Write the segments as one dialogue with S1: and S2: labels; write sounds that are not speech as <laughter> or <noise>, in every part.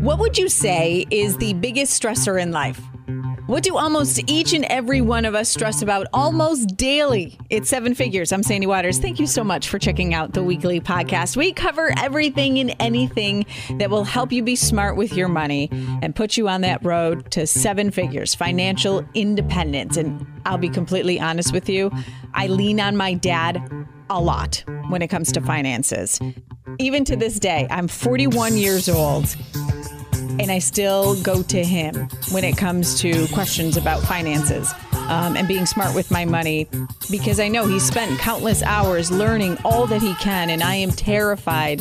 S1: What would you say is the biggest stressor in life? What do almost each and every one of us stress about almost daily? It's seven figures. I'm Sandy Waters. Thank you so much for checking out the weekly podcast. We cover everything and anything that will help you be smart with your money and put you on that road to seven figures, financial independence. And I'll be completely honest with you, I lean on my dad a lot when it comes to finances. Even to this day, I'm 41 years old and I still go to him when it comes to questions about finances um, and being smart with my money because I know he spent countless hours learning all that he can, and I am terrified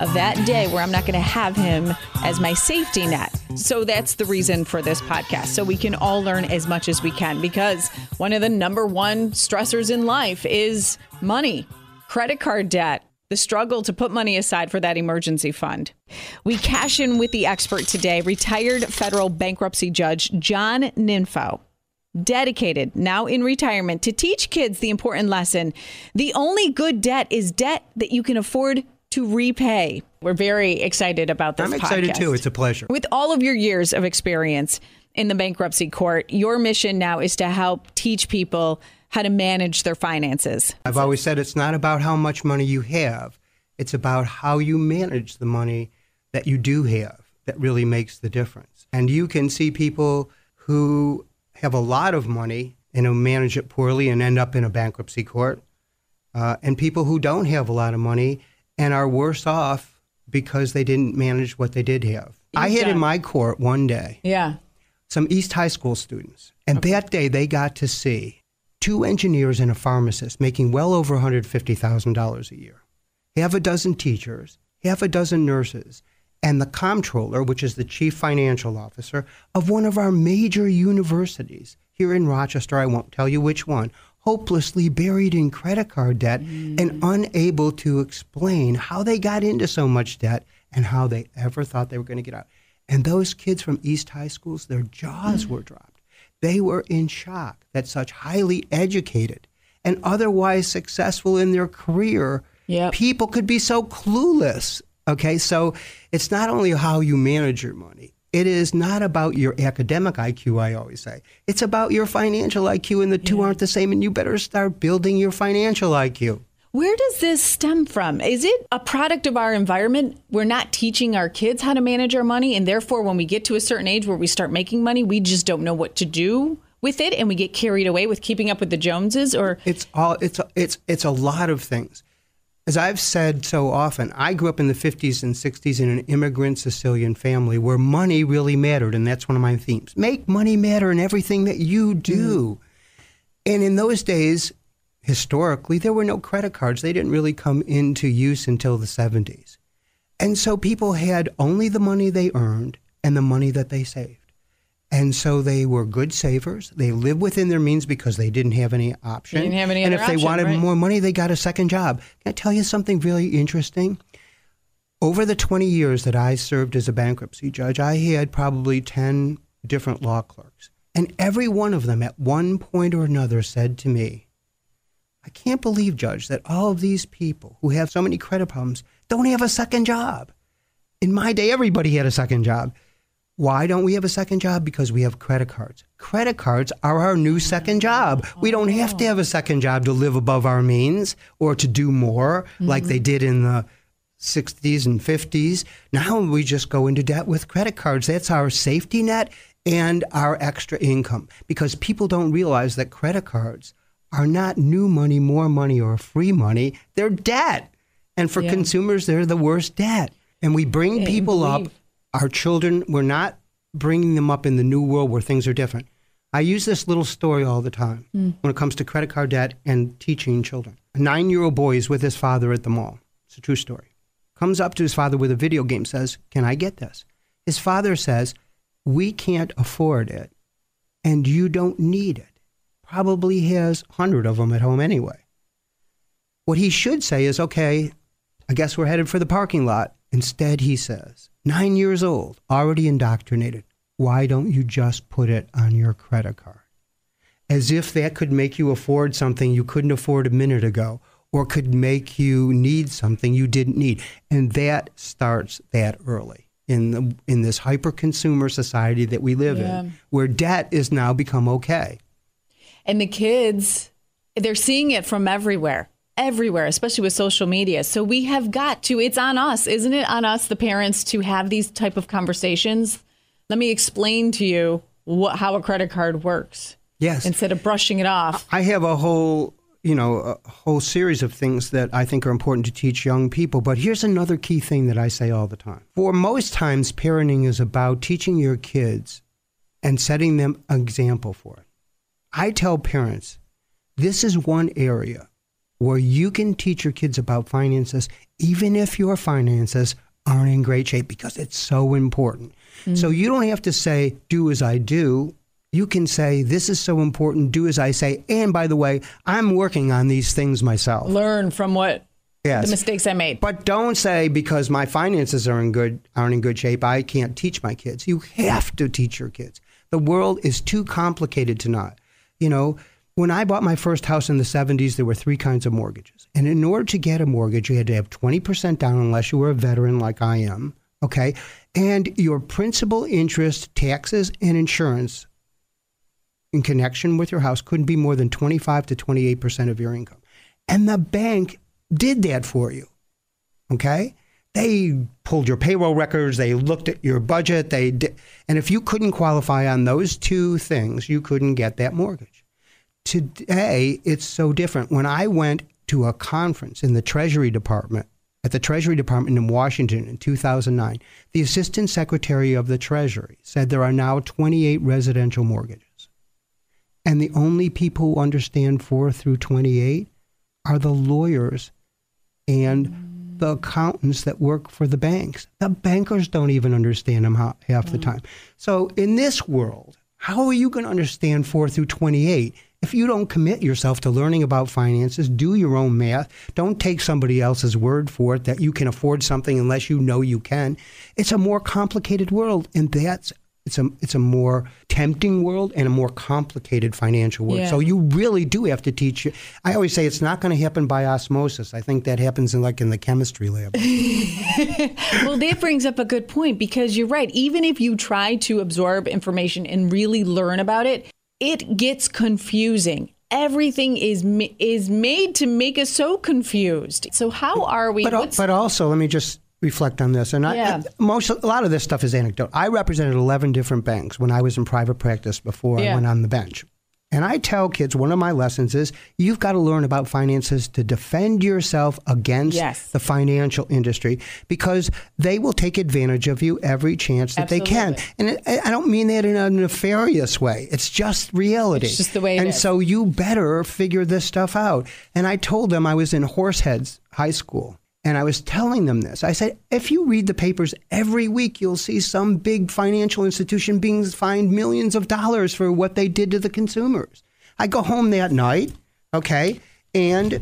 S1: of that day where I'm not going to have him as my safety net. So that's the reason for this podcast. So we can all learn as much as we can because one of the number one stressors in life is money, credit card debt the struggle to put money aside for that emergency fund. We cash in with the expert today, retired federal bankruptcy judge John Ninfo. Dedicated, now in retirement, to teach kids the important lesson the only good debt is debt that you can afford to repay. We're very excited about this.
S2: I'm excited
S1: podcast.
S2: too. It's a pleasure.
S1: With all of your years of experience in the bankruptcy court, your mission now is to help teach people how to manage their finances.
S2: I've always said it's not about how much money you have, it's about how you manage the money that you do have that really makes the difference. And you can see people who have a lot of money and who manage it poorly and end up in a bankruptcy court, uh, and people who don't have a lot of money and are worse off because they didn't manage what they did have. I had in my court one day
S1: Yeah.
S2: some East High School students, and that day they got to see two engineers and a pharmacist making well over $150,000 a year, half a dozen teachers, half a dozen nurses, and the comptroller, which is the chief financial officer of one of our major universities here in Rochester, I won't tell you which one, hopelessly buried in credit card debt mm. and unable to explain how they got into so much debt and how they ever thought they were going to get out. And those kids from East High Schools, their jaws mm. were dropped. They were in shock that such highly educated and otherwise successful in their career
S1: Yep.
S2: people could be so clueless. Okay, so it's not only how you manage your money. It is not about your academic IQ, I always say. It's about your financial IQ, and the two aren't the same, and you better start building your financial IQ.
S1: Where does this stem from? Is it a product of our environment? We're not teaching our kids how to manage our money, and therefore, when we get to a certain age where we start making money, we just don't know what to do with it, and we get carried away with keeping up with the Joneses. Or
S2: It's all it's it's it's a lot of things. As I've said so often, I grew up in the 50s and 60s in an immigrant Sicilian family where money really mattered, and that's one of my themes. Make money matter in everything that you do. Mm-hmm. And in those days, historically, there were no credit cards. They didn't really come into use until the 70s. And so people had only the money they earned and the money that they saved. And so they were good savers. They lived within their means because they didn't have any option.
S1: didn't have any
S2: and if they
S1: option,
S2: wanted
S1: right.
S2: more money, they got a second job. Can I tell you something really interesting? Over the 20 years that I served as a bankruptcy judge, I had probably 10 different law clerks. And every one of them at one point or another said to me, I can't believe, Judge, that all of these people who have so many credit problems don't have a second job. In my day, everybody had a second job. Why don't we have a second job? Because we have credit cards. Credit cards are our new second job. We don't have to have a second job to live above our means or to do more like they did in the 60s and 50s. Now we just go into debt with credit cards. That's our safety net and our extra income because people don't realize that credit cards are not new money, more money, or free money. They're debt. And for
S1: Yeah.
S2: consumers, they're the worst debt. And we bring
S1: Yeah,
S2: people up, our children, we're not bringing them up in the new world where things are different. I use this little story all the time
S1: Hmm.
S2: when it comes to credit card debt and teaching children. A nine year old boy is with his father at the mall. It's a true story. Comes up to his father with a video game, says, Can I get this? His father says, We can't afford it, and you don't need it. Probably has a hundred of them at home anyway. What he should say is, Okay, I guess we're headed for the parking lot. Instead, he says, Nine years old, already indoctrinated. Why don't you just put it on your credit card? As if that could make you afford something you couldn't afford a minute ago or could make you need something you didn't need. And that starts that early. in the, in this hyper consumer society that we live
S1: Yeah.
S2: in, where debt is now become okay.
S1: And the kids, they're seeing it from everywhere, everywhere, especially with social media. So we have got to, it's on us, isn't it? On us, the parents, to have these type of conversations. Let me explain to you what, how a credit card works
S2: Yes.
S1: instead of brushing it off.
S2: I have a whole, you know, a whole series of things that I think are important to teach young people. But here's another key thing that I say all the time. For most times, parenting is about teaching your kids and setting them an example for it. I tell parents, this is one area where you can teach your kids about finances, even if your finances aren't in great shape, because it's so important. Mm. So you don't have to say, do as I do. You can say, this is so important, do as I say. And by the way, I'm working on these things myself.
S1: Learn from what
S2: Yes.
S1: the mistakes I made.
S2: But don't say because my finances are in good aren't in good shape, I can't teach my kids. You have to teach your kids. The world is too complicated to not. You know, when I bought my first house in the 70s, there were three kinds of mortgages. And in order to get a mortgage, you had to have 20% down unless you were a veteran like I am, okay? And your principal interest, taxes and insurance in connection with your house couldn't be more than 25 to 28% of your income. And the bank did that for you. Okay? They pulled your payroll records, they looked at your budget, they and if you couldn't qualify on those two things, you couldn't get that mortgage. Today, it's so different. When I went to a conference in the Treasury Department, at the Treasury Department in Washington in 2009, the Assistant Secretary of the Treasury said there are now 28 residential mortgages. And the only people who understand 4 through 28 are the lawyers and the accountants that work for the banks. The bankers don't even understand them ha- half the mm-hmm. time. So in this world, how are you going to understand 4 through 28 if you don't commit yourself to learning about finances, do your own math, don't take somebody else's word for it that you can afford something unless you know you can. It's a more complicated world and that's it's a it's a more tempting world and a more complicated financial world.
S1: Yeah.
S2: So you really do have to teach. you- I always say it's not going to happen by osmosis. I think that happens in like in the chemistry lab. <laughs>
S1: well, that brings up a good point because you're right. Even if you try to absorb information and really learn about it, it gets confusing. Everything is ma- is made to make us so confused. So how are we?
S2: But but also let me just reflect on this. And
S1: Yeah.
S2: I, most a lot of this stuff is anecdote. I represented eleven different banks when I was in private practice before
S1: Yeah.
S2: I went on the bench. And I tell kids one of my lessons is you've got to learn about finances to defend yourself against
S1: Yes.
S2: the financial industry because they will take advantage of you every chance that they can. And it, I don't mean that in a nefarious way. It's just reality.
S1: It's just the way it
S2: and
S1: is.
S2: so you better figure this stuff out. And I told them I was in Horseheads High School. And I was telling them this. I said, if you read the papers every week, you'll see some big financial institution being fined millions of dollars for what they did to the consumers. I go home that night, okay, and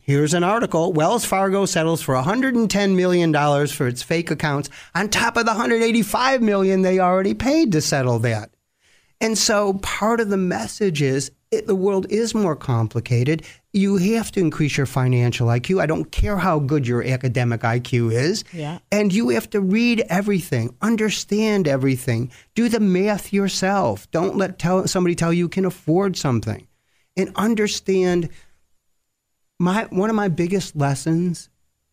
S2: here's an article. Wells Fargo settles for $110 million for its fake accounts on top of the 185 million they already paid to settle that. And so part of the message is it, the world is more complicated. You have to increase your financial IQ. I don't care how good your academic IQ is.
S1: Yeah.
S2: And you have to read everything, understand everything, do the math yourself. Don't let tell, somebody tell you you can afford something. And understand my one of my biggest lessons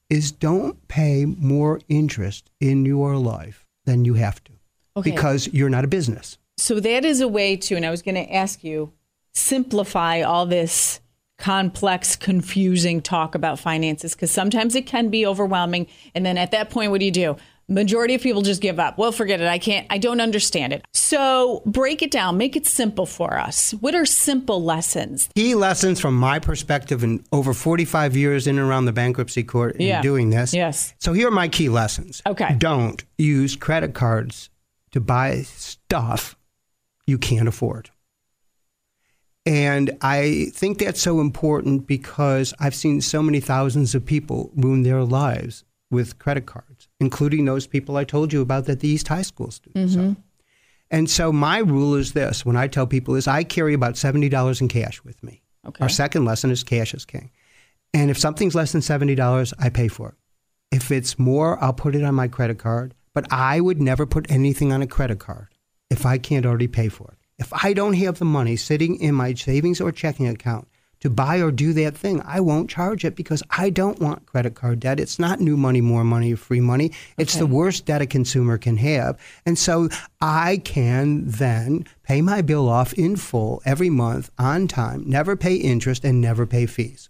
S2: is don't pay more interest in your life than you have to.
S1: Okay.
S2: Because you're not a business.
S1: So that is a way to, and I was going to ask you, simplify all this complex, confusing talk about finances because sometimes it can be overwhelming. And then at that point, what do you do? Majority of people just give up. Well, forget it. I can't, I don't understand it. So break it down, make it simple for us. What are simple lessons?
S2: Key lessons from my perspective in over 45 years in and around the bankruptcy court in
S1: Yeah.
S2: doing this.
S1: Yes.
S2: So here are my key lessons.
S1: Okay.
S2: Don't use credit cards to buy stuff you can't afford. And I think that's so important because I've seen so many thousands of people ruin their lives with credit cards, including those people I told you about that the East High School students. Mm-hmm. are. And so my rule is this when I tell people is I carry about $70 in cash with me.
S1: Okay.
S2: Our second lesson is cash is king. And if something's less than $70, I pay for it. If it's more, I'll put it on my credit card. But I would never put anything on a credit card if I can't already pay for it. If I don't have the money sitting in my savings or checking account to buy or do that thing, I won't charge it because I don't want credit card debt. It's not new money, more money, free money. It's the worst debt a consumer can have. And so I can then pay my bill off in full every month on time, never pay interest, and never pay fees.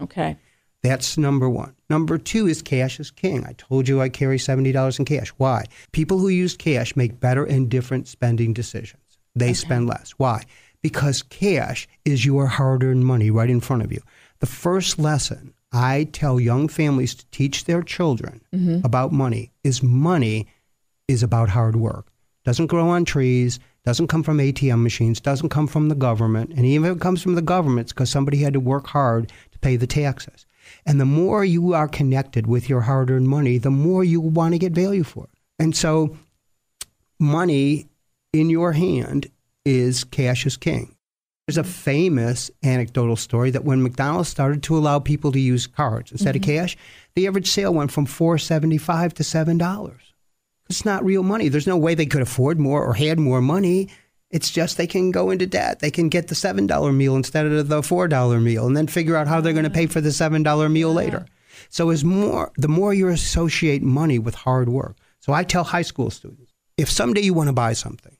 S1: Okay.
S2: That's number one. Number two is cash is king. I told you I carry $70 in cash. Why? People who use cash make better and different spending decisions. They spend less. Why? Because cash is your hard earned money right in front of you. The first lesson I tell young families to teach their children mm-hmm. about money is money is about hard work. Doesn't grow on trees, doesn't come from ATM machines, doesn't come from the government. And even if it comes from the government, it's because somebody had to work hard to pay the taxes. And the more you are connected with your hard earned money, the more you want to get value for it. And so, money in your hand is cash is king. There's a famous anecdotal story that when McDonald's started to allow people to use cards instead of mm-hmm. cash, the average sale went from four seventy five to seven dollars. It's not real money. There's no way they could afford more or had more money. It's just they can go into debt. They can get the seven dollar meal instead of the four dollar meal, and then figure out how they're going to pay for the seven dollar meal later. So, as more the more you associate money with hard work. So, I tell high school students, if someday you want to buy something,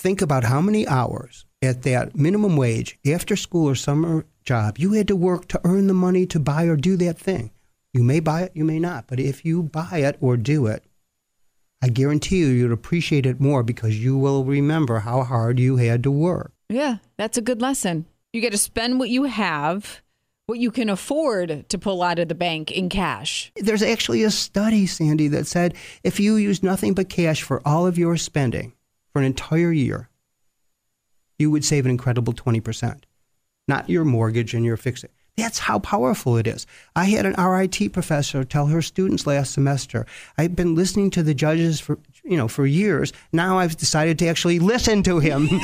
S2: think about how many hours at that minimum wage after school or summer job you had to work to earn the money to buy or do that thing. You may buy it, you may not, but if you buy it or do it, I guarantee you you'd appreciate it more because you will remember how hard you had to work.
S1: Yeah, that's a good lesson. You got to spend what you have, what you can afford to pull out of the bank in cash.
S2: There's actually a study, Sandy, that said if you use nothing but cash for all of your spending for an entire year, you would save an incredible 20%. Not your mortgage and your fixed. That's how powerful it is. I had an RIT professor tell her students last semester, I've been listening to the judges for you know for years. Now I've decided to actually listen to him. <laughs>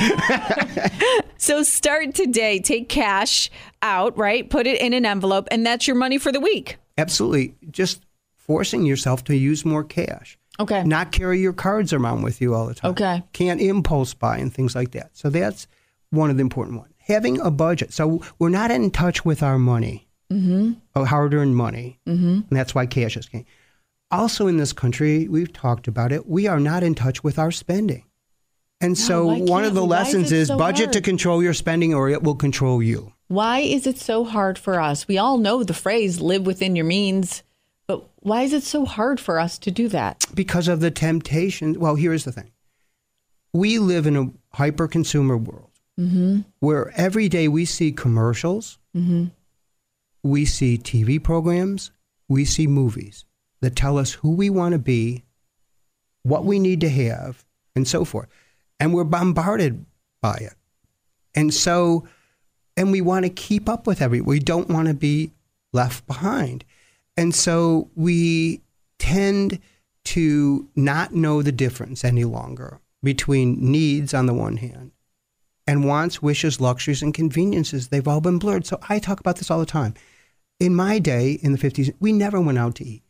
S1: So start today. Take cash out, right? Put it in an envelope, and that's your money for the week.
S2: Absolutely. Just forcing yourself to use more cash.
S1: Okay.
S2: Not carry your cards around with you all the time.
S1: Okay.
S2: Can't impulse buy and things like that. So that's one of the important ones. Having a budget. So we're not in touch with our money, mm-hmm. hard earned money. Mm-hmm. And that's why cash is king. Also, in this country, we've talked about it, we are not in touch with our spending. And so one of the?
S1: Why is
S2: lessons
S1: it
S2: is
S1: so
S2: budget to control your spending or it will control you.
S1: Why is it so hard for us? We all know the phrase live within your means, why is it so hard for us to do that?
S2: because of the temptation. Well, here's the thing we live in a hyper consumer world mm-hmm. where every day we see commercials, mm-hmm. we see TV programs, we see movies that tell us who we want to be, what we need to have, and so forth. And we're bombarded by it. And so, and we want to keep up with every, we don't want to be left behind. And so we tend to not know the difference any longer between needs on the one hand and wants, wishes, luxuries, and conveniences. They've all been blurred. So I talk about this all the time. In my day, in the 50s, we never went out to eat.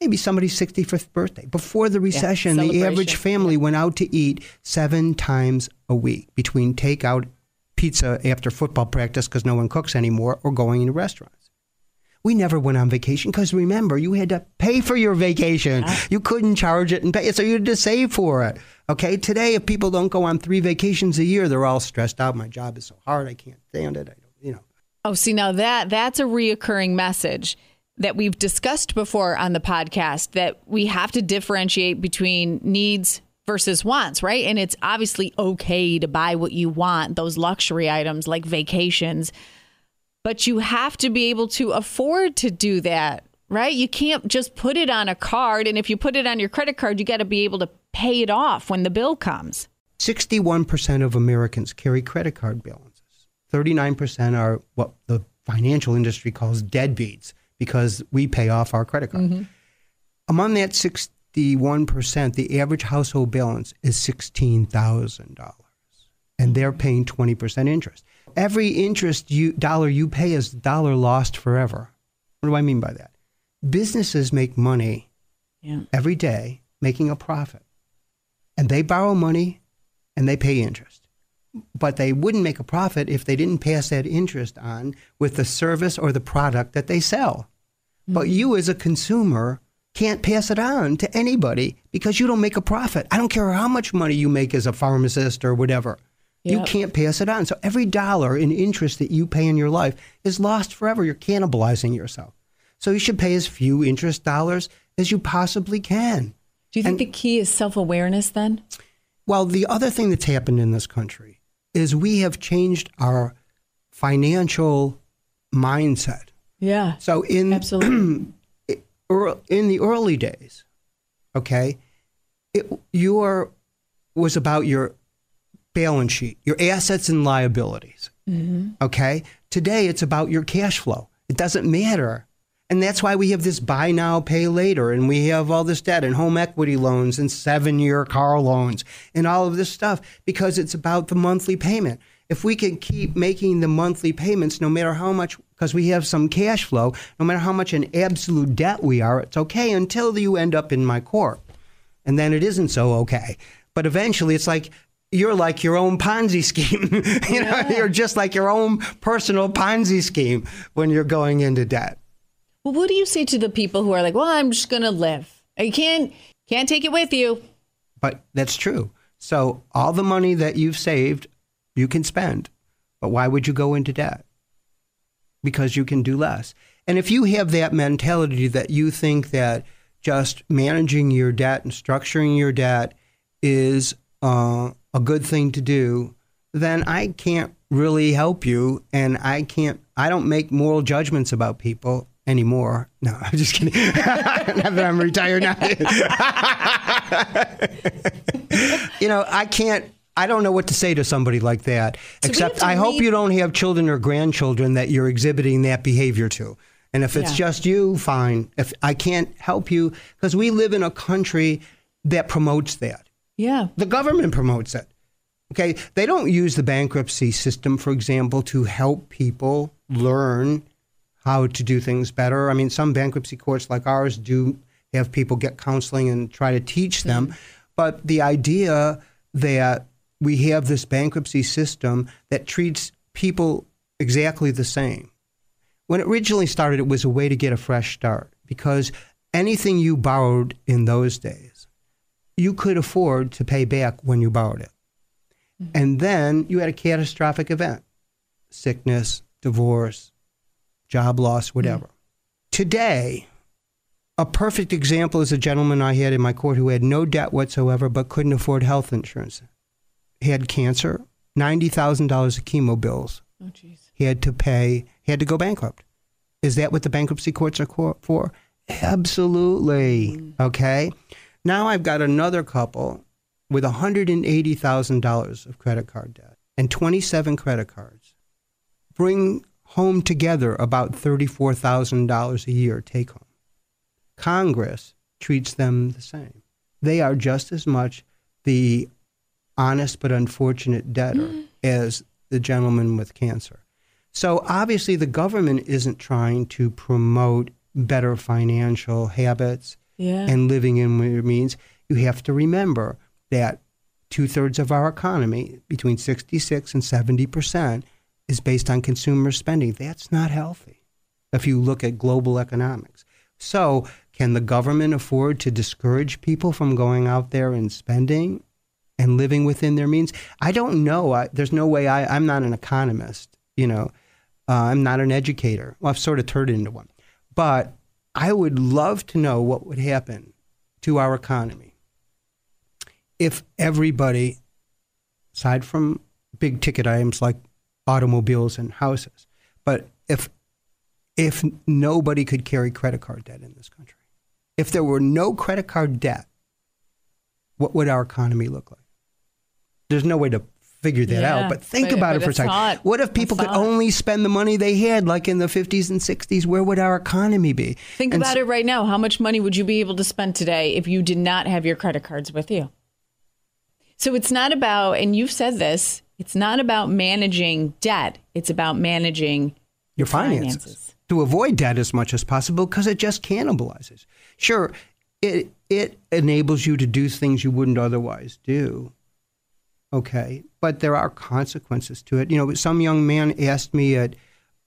S2: Maybe somebody's 65th birthday. Before the recession, the average family went out to eat seven times a week between takeout pizza after football practice because no one cooks anymore or going into restaurants. We never went on vacation because remember, you had to pay for your vacation. Uh-huh. You couldn't charge it and pay, so you had to save for it. Okay, today, if people don't go on three vacations a year, they're all stressed out. My job is so hard, I can't stand it. I don't, you know.
S1: Oh, see, now that that's a reoccurring message that we've discussed before on the podcast that we have to differentiate between needs versus wants, right? And it's obviously okay to buy what you want, those luxury items like vacations, but you have to be able to afford to do that, right? You can't just put it on a card. And if you put it on your credit card, you got to be able to pay it off when the bill comes.
S2: 61% of Americans carry credit card balances. 39% are what the financial industry calls deadbeats because we pay off our credit card. Mm-hmm. Among that 61%, the average household balance is $16,000 and they're paying 20% interest. Every interest you, dollar you pay is a dollar lost forever. What do I mean by that? Businesses make money
S1: Yeah.
S2: every day making a profit. And they borrow money and they pay interest. But they wouldn't make a profit if they didn't pass that interest on with the service or the product that they sell. Mm-hmm. But you, as a consumer, can't pass it on to anybody because you don't make a profit. I don't care how much money you make as a pharmacist or whatever. Yep. You can't pass it on. So every dollar in interest that you pay in your life is lost forever. You're cannibalizing yourself. So you should pay as few interest dollars as you possibly can.
S1: Do you think and, the key is self awareness then?
S2: Well, the other thing that's happened in this country is we have changed our financial mindset.
S1: Yeah.
S2: So in
S1: absolutely <clears throat>
S2: in the early days, okay, it your was about your balance sheet, your assets and liabilities. Mm-hmm. Okay. Today it's about your cash flow. It doesn't matter and that's why we have this buy now, pay later, and we have all this debt and home equity loans and seven year car loans and all of this stuff because it's about the monthly payment. If we can keep making the monthly payments, no matter how much, because we have some cash flow, no matter how much in absolute debt we are, it's okay until you end up in my court. And then it isn't so okay. But eventually it's like, you're like your own Ponzi scheme. <laughs> you know, you're just like your own personal Ponzi scheme when you're going into debt.
S1: Well, what do you say to the people who are like, "Well, I'm just going to live. I can't can't take it with you."
S2: But that's true. So all the money that you've saved, you can spend. But why would you go into debt? Because you can do less. And if you have that mentality that you think that just managing your debt and structuring your debt is uh, a good thing to do, then I can't really help you. And I can't, I don't make moral judgments about people anymore. No, <laughs> I'm just kidding. <laughs> now that I'm retired now. <laughs> you know, I can't. I don't know what to say to somebody like that. So except I hope you don't have children or grandchildren that you're exhibiting that behavior to. And if it's yeah. just you, fine. If I can't help you, because we live in a country that promotes that.
S1: Yeah.
S2: The government promotes it. Okay. They don't use the bankruptcy system, for example, to help people learn how to do things better. I mean, some bankruptcy courts like ours do have people get counseling and try to teach them. Mm-hmm. But the idea that we have this bankruptcy system that treats people exactly the same. When it originally started, it was a way to get a fresh start because anything you borrowed in those days, you could afford to pay back when you borrowed it. Mm-hmm. And then you had a catastrophic event sickness, divorce, job loss, whatever. Mm. Today, a perfect example is a gentleman I had in my court who had no debt whatsoever but couldn't afford health insurance. He had cancer, $90,000 of chemo bills.
S1: Oh, jeez.
S2: He had to pay, he had to go bankrupt. Is that what the bankruptcy courts are for? Absolutely. Mm. Okay. Now I've got another couple with $180,000 of credit card debt and 27 credit cards. Bring home together about $34,000 a year take home. Congress treats them the same. They are just as much the honest but unfortunate debtor mm. as the gentleman with cancer. So obviously, the government isn't trying to promote better financial habits
S1: yeah.
S2: and living in your means. You have to remember that two thirds of our economy, between 66 and 70 percent, is based on consumer spending. That's not healthy if you look at global economics. So, can the government afford to discourage people from going out there and spending and living within their means? I don't know. I, there's no way I, I'm not an economist, you know, uh, I'm not an educator. Well, I've sort of turned into one. But I would love to know what would happen to our economy if everybody, aside from big ticket items like automobiles and houses. But if if nobody could carry credit card debt in this country, if there were no credit card debt, what would our economy look like? There's no way to figure that yeah, out. But think but, about but it for a second. Not, what if people could not. only spend the money they had, like in the 50s and 60s? Where would our economy be?
S1: Think and about so, it right now. How much money would you be able to spend today if you did not have your credit cards with you? So it's not about, and you've said this, it's not about managing debt. It's about managing
S2: your finances. finances. To avoid debt as much as possible because it just cannibalizes. Sure, it it enables you to do things you wouldn't otherwise do. Okay, but there are consequences to it. You know, some young man asked me at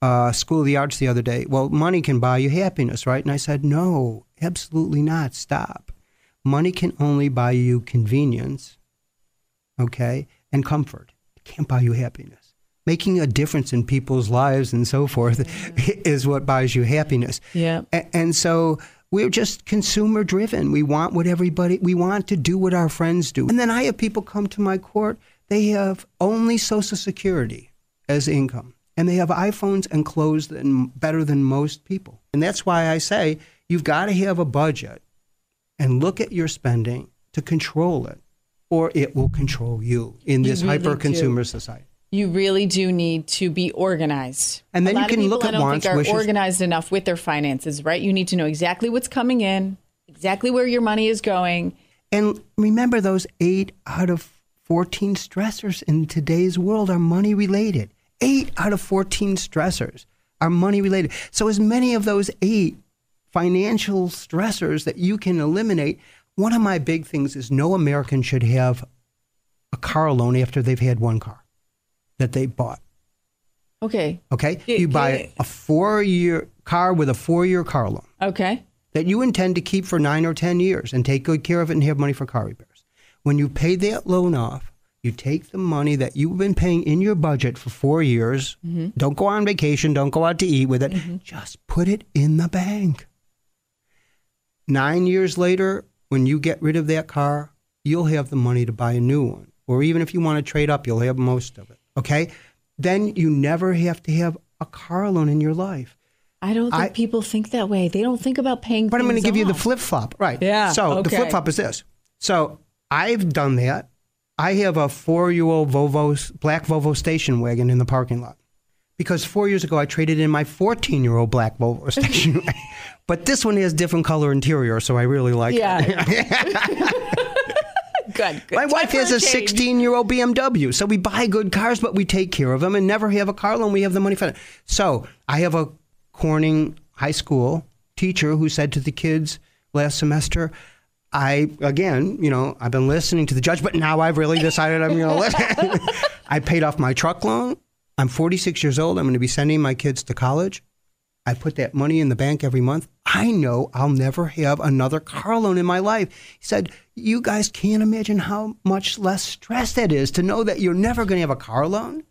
S2: uh, School of the Arts the other day, well, money can buy you happiness, right? And I said, no, absolutely not. Stop. Money can only buy you convenience, okay, and comfort. It can't buy you happiness. Making a difference in people's lives and so forth <laughs> is what buys you happiness.
S1: Yeah.
S2: A- and so we're just consumer driven. We want what everybody, we want to do what our friends do. And then I have people come to my court, they have only Social Security as income, and they have iPhones and clothes than, better than most people. And that's why I say you've got to have a budget and look at your spending to control it, or it will control you in this
S1: really
S2: hyper consumer society.
S1: You really do need to be organized.
S2: And then you can look
S1: I
S2: at
S1: don't
S2: wants,
S1: think are
S2: wishes.
S1: organized enough with their finances, right? You need to know exactly what's coming in, exactly where your money is going.
S2: And remember, those eight out of 14 stressors in today's world are money related. Eight out of 14 stressors are money related. So, as many of those eight financial stressors that you can eliminate, one of my big things is no American should have a car loan after they've had one car that they bought.
S1: Okay.
S2: Okay? You buy a four year car with a four year car loan
S1: Okay.
S2: that you intend to keep for nine or 10 years and take good care of it and have money for car repairs. When you pay that loan off, you take the money that you've been paying in your budget for four years. Mm-hmm. Don't go on vacation. Don't go out to eat with it. Mm-hmm. Just put it in the bank. Nine years later, when you get rid of that car, you'll have the money to buy a new one. Or even if you want to trade up, you'll have most of it. Okay? Then you never have to have a car loan in your life.
S1: I don't think
S2: I-
S1: people think that way. They don't think about paying.
S2: But I'm going to give you the flip flop. Right.
S1: Yeah,
S2: So the flip flop is this. So I've done that. I have a four year old Volvo, black Volvo station wagon in the parking lot. Because four years ago I traded in my 14 year old black Volvo <laughs> station wagon. But this one has different color interior, so I really like
S1: Yeah.
S2: it. <laughs>
S1: good. good.
S2: My wife has a 16 year old BMW. So we buy good cars, but we take care of them and never have a car loan. We have the money for it. So I have a Corning high school teacher who said to the kids last semester, I, again, you know, I've been listening to the judge, but now I've really decided I'm going to listen. <laughs> I paid off my truck loan. I'm 46 years old. I'm going to be sending my kids to college. I put that money in the bank every month. I know I'll never have another car loan in my life. He said, You guys can't imagine how much less stress that is to know that you're never going to have a car loan.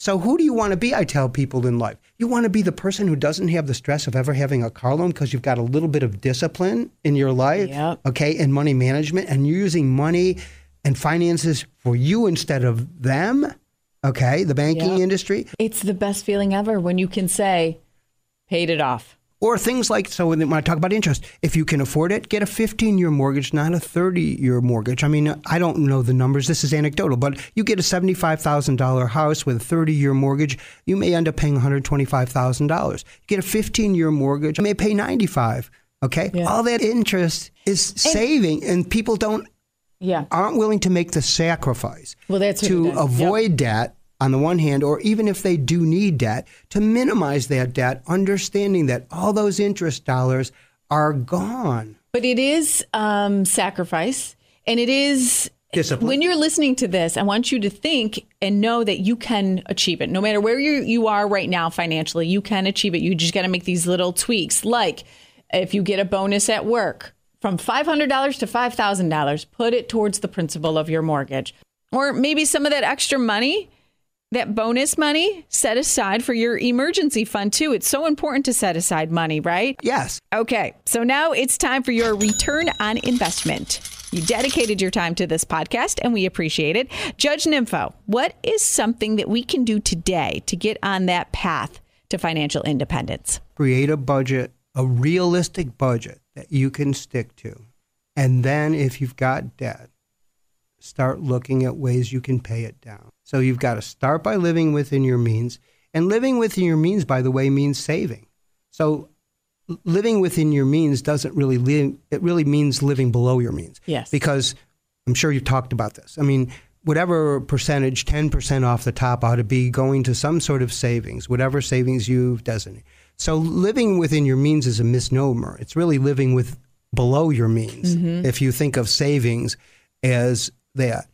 S2: So, who do you want to be? I tell people in life. You want to be the person who doesn't have the stress of ever having a car loan because you've got a little bit of discipline in your life,
S1: Yep.
S2: okay, and money management, and you're using money and finances for you instead of them, okay, the banking
S1: Yep.
S2: industry.
S1: It's the best feeling ever when you can say, paid it off.
S2: Or things like, so when I talk about interest, if you can afford it, get a 15 year mortgage, not a 30 year mortgage. I mean, I don't know the numbers. This is anecdotal, but you get a $75,000 house with a 30 year mortgage, you may end up paying $125,000. Get a 15 year mortgage, you may pay 95 Okay.
S1: Yeah.
S2: All that interest is saving, and people don't
S1: Yeah.
S2: aren't willing to make the sacrifice
S1: Well, that's
S2: to.
S1: Yep.
S2: avoid debt on the one hand, or even if they do need debt, to minimize that debt, understanding that all those interest dollars are gone.
S1: But it is um, sacrifice, and it is
S2: Discipline.
S1: When you're listening to this, I want you to think and know that you can achieve it. No matter where you you are right now financially, you can achieve it. You just got to make these little tweaks. Like if you get a bonus at work from five hundred dollars to five thousand dollars, put it towards the principal of your mortgage, or maybe some of that extra money. That bonus money set aside for your emergency fund too. It's so important to set aside money, right?
S2: Yes.
S1: Okay, so now it's time for your return on investment. You dedicated your time to this podcast, and we appreciate it. Judge Ninfo, what is something that we can do today to get on that path to financial independence?
S2: Create a budget, a realistic budget that you can stick to. And then if you've got debt, start looking at ways you can pay it down. So you've got to start by living within your means. And living within your means, by the way, means saving. So living within your means doesn't really live, it really means living below your means.
S1: Yes.
S2: Because I'm sure you've talked about this. I mean, whatever percentage, 10% off the top ought to be going to some sort of savings, whatever savings you've designated. So living within your means is a misnomer. It's really living with below your means mm-hmm. if you think of savings as that.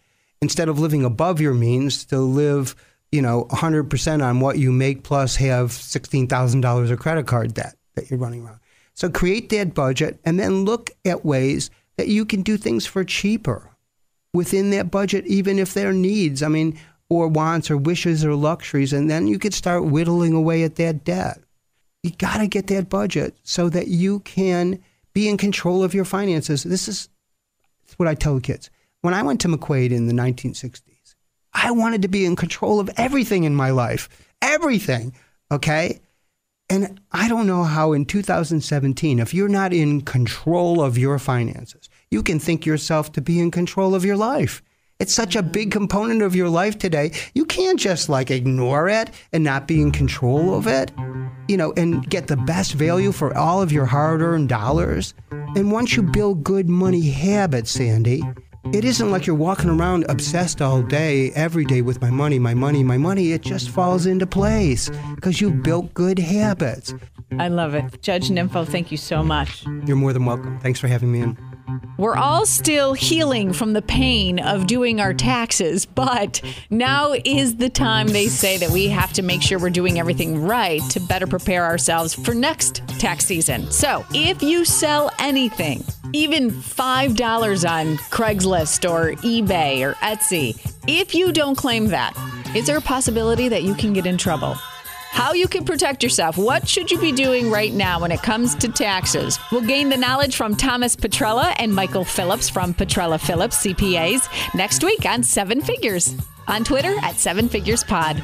S2: Instead of living above your means, to live, you know, 100% on what you make plus have $16,000 of credit card debt that you're running around. So create that budget and then look at ways that you can do things for cheaper within that budget, even if they're needs. I mean, or wants or wishes or luxuries, and then you could start whittling away at that debt. You got to get that budget so that you can be in control of your finances. This is what I tell the kids. When I went to McQuaid in the 1960s, I wanted to be in control of everything in my life, everything. Okay. And I don't know how in 2017, if you're not in control of your finances, you can think yourself to be in control of your life. It's such a big component of your life today. You can't just like ignore it and not be in control of it, you know, and get the best value for all of your hard earned dollars. And once you build good money habits, Sandy, it isn't like you're walking around obsessed all day, every day with my money, my money, my money. It just falls into place because you built good habits.
S1: I love it. Judge Ninfo, thank you so much.
S2: You're more than welcome. Thanks for having me in.
S1: We're all still healing from the pain of doing our taxes, but now is the time they say that we have to make sure we're doing everything right to better prepare ourselves for next tax season. So, if you sell anything, even $5 on Craigslist or eBay or Etsy, if you don't claim that, is there a possibility that you can get in trouble? How you can protect yourself. What should you be doing right now when it comes to taxes? We'll gain the knowledge from Thomas Petrella and Michael Phillips from Petrella Phillips CPAs next week on Seven Figures. On Twitter at Seven Figures Pod.